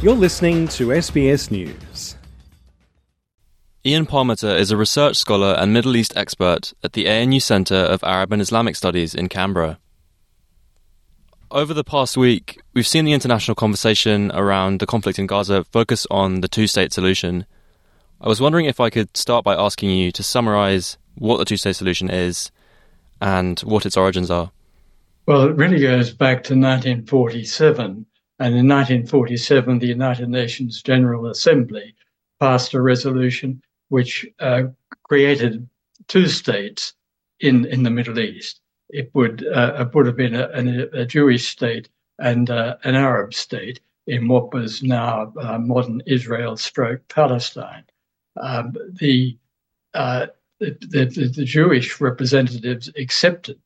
You're listening to SBS News. Ian Parmeter is a research scholar and Middle East expert at the ANU Centre of Arab and Islamic Studies in Canberra. Over the past week, we've seen the international conversation around the conflict in Gaza focus on the two state solution. I was wondering if I could start by asking you to summarise what the two state solution is and what its origins are. Well, it really goes back to 1947. And in 1947, the United Nations General Assembly passed a resolution which uh, created two states in, in the Middle East it would uh, would have been a, a, Jewish state and uh, an Arab state in what was now uh, modern Israel stroke Palestine. Um, the, uh, the, the, the Jewish representatives accepted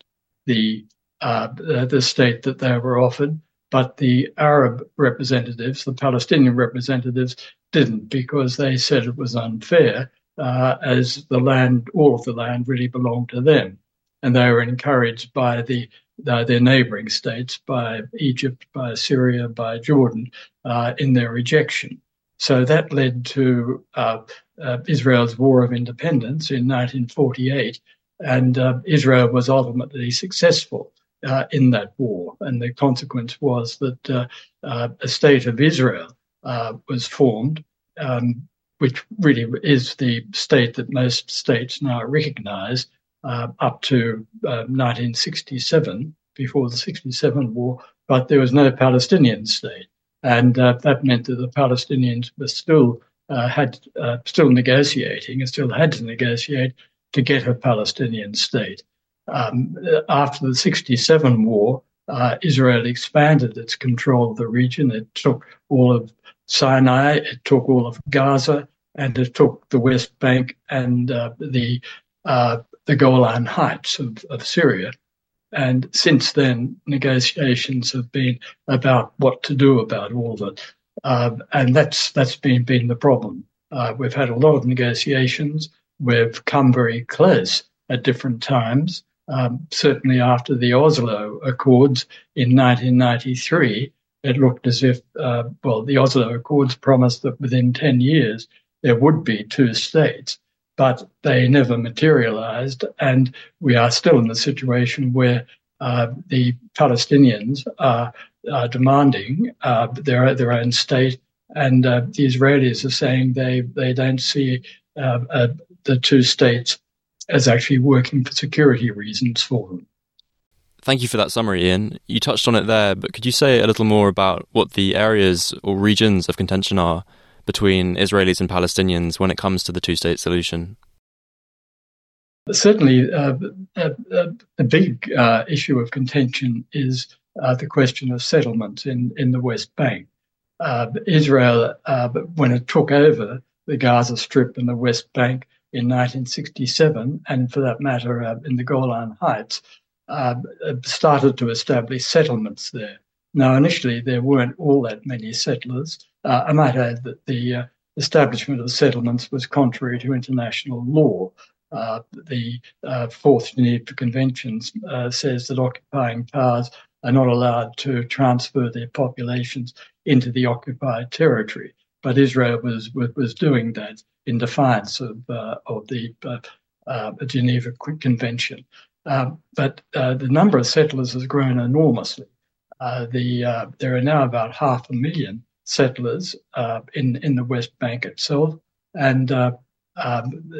the, uh, the the state that they were offered, but the Arab representatives, the Palestinian representatives, didn't because they said it was unfair, uh, as the land, all of the land, really belonged to them. And they were encouraged by the uh, their neighboring states, by Egypt, by Syria, by Jordan, uh, in their rejection. So that led to uh, uh Israel's War of Independence in 1948, and uh, Israel was ultimately successful uh, in that war. And the consequence was that a state of Israel was formed. Um, which really is the state that most states now recognize uh, up to uh, 1967, before the 67 war, but there was no Palestinian state. And uh, that meant that the Palestinians were still uh, had uh, still negotiating and still had to negotiate to get a Palestinian state. Um, after the 67 war, uh, Israel expanded its control of the region. It took all of Sinai, it took all of Gaza, and it took the West Bank and the the Golan Heights of, of Syria. And since then, negotiations have been about what to do about all of it. Uh, and that's that's been, been the problem. Uh, we've had a lot of negotiations. We've come very close at different times. Um, certainly after the Oslo Accords in 1993, it looked as if, uh, well, the Oslo Accords promised that within 10 years there would be two states but they never materialized. And we are still in the situation where uh, the Palestinians are, are demanding uh, their, their own state, and uh, the Israelis are saying they, they don't see uh, uh, the two states as actually working for security reasons for them. Thank you for that summary, Ian. You touched on it there, but could you say a little more about what the areas or regions of contention are between Israelis and Palestinians when it comes to the two state solution? Certainly, uh, a, a, big uh, issue of contention is uh, the question of settlement in, in the West Bank. Uh, Israel, uh, when it took over the Gaza Strip and the West Bank in 1967, and for that matter, uh, in the Golan Heights, started to establish settlements there. Now, initially, there weren't all that many settlers. Uh, I might add that the uh, establishment of settlements was contrary to international law. Uh, the uh, Fourth Geneva Convention uh, says that occupying powers are not allowed to transfer their populations into the occupied territory. But Israel was was doing that in defiance of uh, of the Geneva Convention. but the number of settlers has grown enormously. Uh, the uh, there are now about half a million settlers uh, in in the West Bank itself, and um,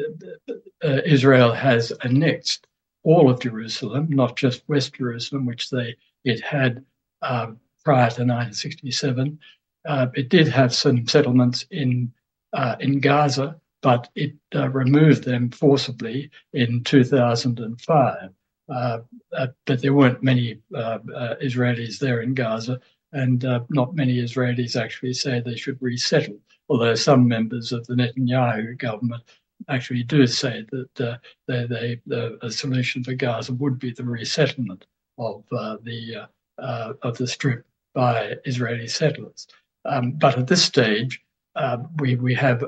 Israel has annexed all of Jerusalem, not just West Jerusalem, which they it had um, prior to 1967. Uh, it did have some settlements in uh, in Gaza, but it uh, removed them forcibly in 2005. Uh, uh, but there weren't many uh, Israelis there in Gaza, and not many Israelis actually say they should resettle. Although some members of the Netanyahu government actually do say that uh, they, they, the, a solution for Gaza would be the resettlement of uh, the uh, of the Strip by Israeli settlers. Um, but at this stage, we we have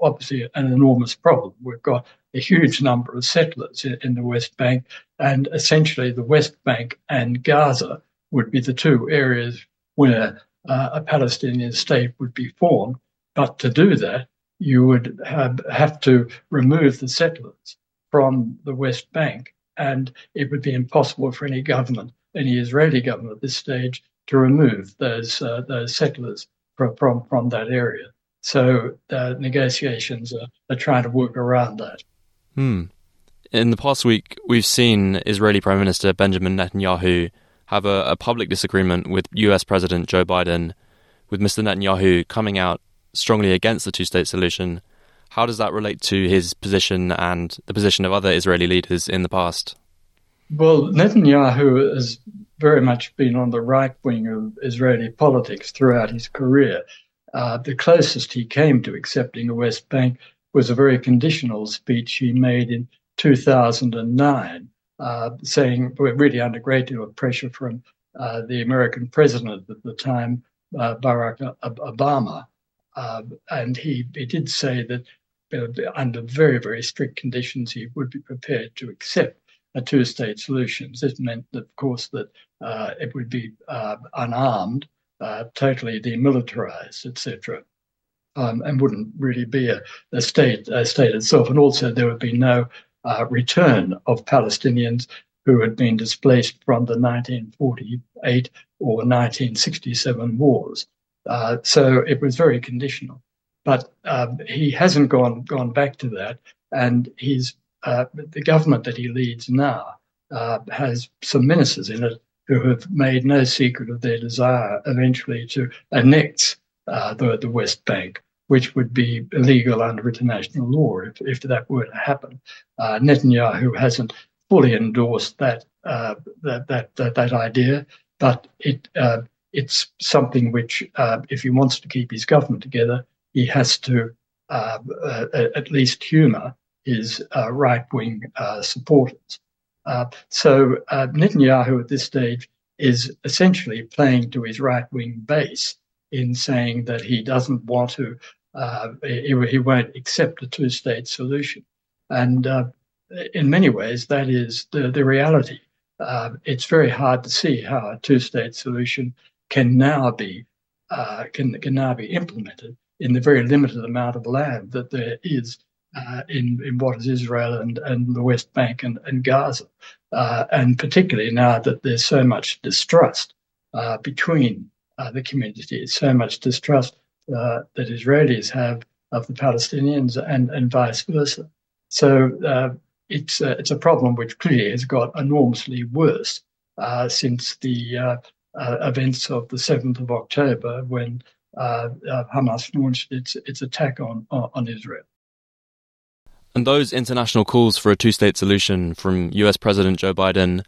obviously an enormous problem. We've got a huge number of settlers in the West Bank, and essentially the West Bank and Gaza would be the two areas where uh, a Palestinian state would be formed. But to do that, you would have, have to remove the settlers from the West Bank, and it would be impossible for any government, any Israeli government at this stage, to remove those uh, those settlers from, from from that area. So the negotiations are, are trying to work around that. Hmm. In the past week, we've seen Israeli Prime Minister Benjamin Netanyahu have a, a public disagreement with US President Joe Biden, with Mr. Netanyahu coming out strongly against the two state solution. How does that relate to his position and the position of other Israeli leaders in the past? Well, Netanyahu has very much been on the right wing of Israeli politics throughout his career. Uh, the closest he came to accepting the West Bank was a very conditional speech he made in 2009, uh, saying, really under great deal of pressure from uh, the American president at the time, uh, Barack Obama. Uh, and he, he did say that uh, under very, very strict conditions, he would be prepared to accept a two state solution. This meant, that, of course, that it would be unarmed uh, totally demilitarized, etc., um, and wouldn't really be a, a, state a state itself. And also, there would be no uh, return of Palestinians who had been displaced from the 1948 or 1967 wars. Uh, so it was very conditional. But um, he hasn't gone gone back to that, and he's uh, the government that he leads now uh, has some ministers in it who have made no secret of their desire eventually to annex uh, the, the West Bank, which would be illegal under international law if, if that were to happen. Uh, Netanyahu hasn't fully endorsed that, uh, that, that, that, that, idea, but it, it's something which, if he wants to keep his government together, he has to at least humour his right wing supporters. Uh, so uh, Netanyahu at this stage is essentially playing to his right wing base in saying that he doesn't want to, uh, he, he, won't accept a two state solution. And uh, in many ways, that is the, the reality. Uh, it's very hard to see how a two state solution can now be can, can now be implemented in the very limited amount of land that there is uh, in, in what is Israel and, and the West Bank and, and Gaza. Uh, and particularly now that there's so much distrust uh, between uh, the communities, so much distrust uh, that Israelis have of the Palestinians and, and vice versa. So uh, it's, it's a problem which clearly has got enormously worse since the events of the 7th of October when Hamas launched its, its attack on, on Israel. And those international calls for a two state solution from US President Joe Biden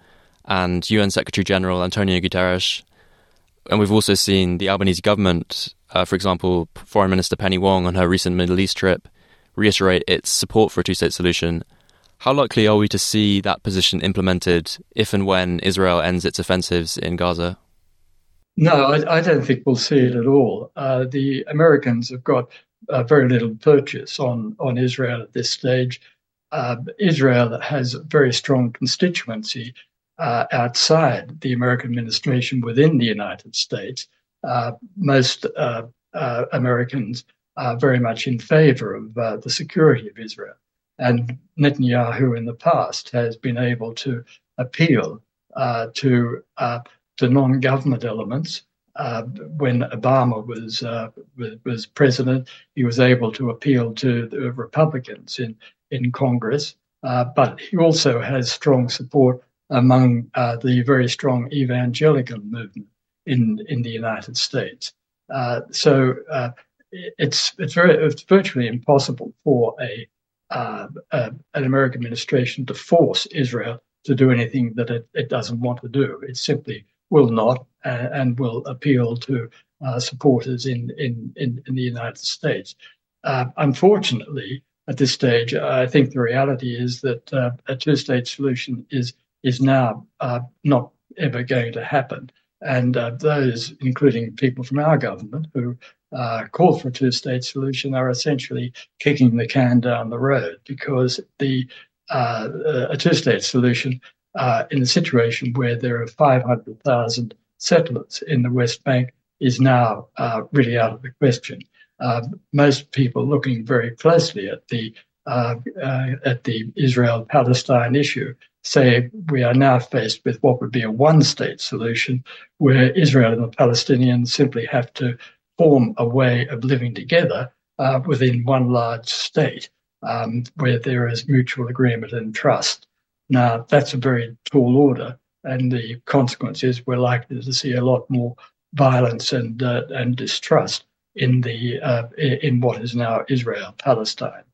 and UN Secretary General Antonio Guterres, and we've also seen the Albanese government, uh, for example, Foreign Minister Penny Wong on her recent Middle East trip, reiterate its support for a two state solution. How likely are we to see that position implemented if and when Israel ends its offensives in Gaza? No, I, I don't think we'll see it at all. Uh, the Americans have got uh, very little purchase on, on Israel at this stage. Uh, Israel has a very strong constituency uh, outside the American administration within the United States. Uh, most uh, uh, Americans are very much in favor of the security of Israel. And Netanyahu in the past has been able to appeal to the non government elements uh, when Obama was, uh, was president, he was able to appeal to the Republicans in in Congress, uh, but he also has strong support among uh, the very strong evangelical movement in in the United States. Uh, so uh, it's it's very it's virtually impossible for a, an American administration to force Israel to do anything that it, it doesn't want to do. It simply will not and will appeal to uh, supporters in, in, in, in, the United States. Uh, unfortunately, at this stage, I think the reality is that uh, a two state solution is, is now uh, not ever going to happen. And uh, those, including people from our government who call for a two state solution, are essentially kicking the can down the road because the a two state solution uh, in a situation where there are 500,000 settlers in the West Bank is now uh, really out of the question. Uh, most people looking very closely at the uh, uh, at the Israel-Palestine issue say we are now faced with what would be a one-state solution, where Israel and the Palestinians simply have to form a way of living together uh, within one large state, um, where there is mutual agreement and trust. Now, that's a very tall order, and the consequences, we're likely to see a lot more violence and uh, and distrust in the uh, in what is now Israel Palestine.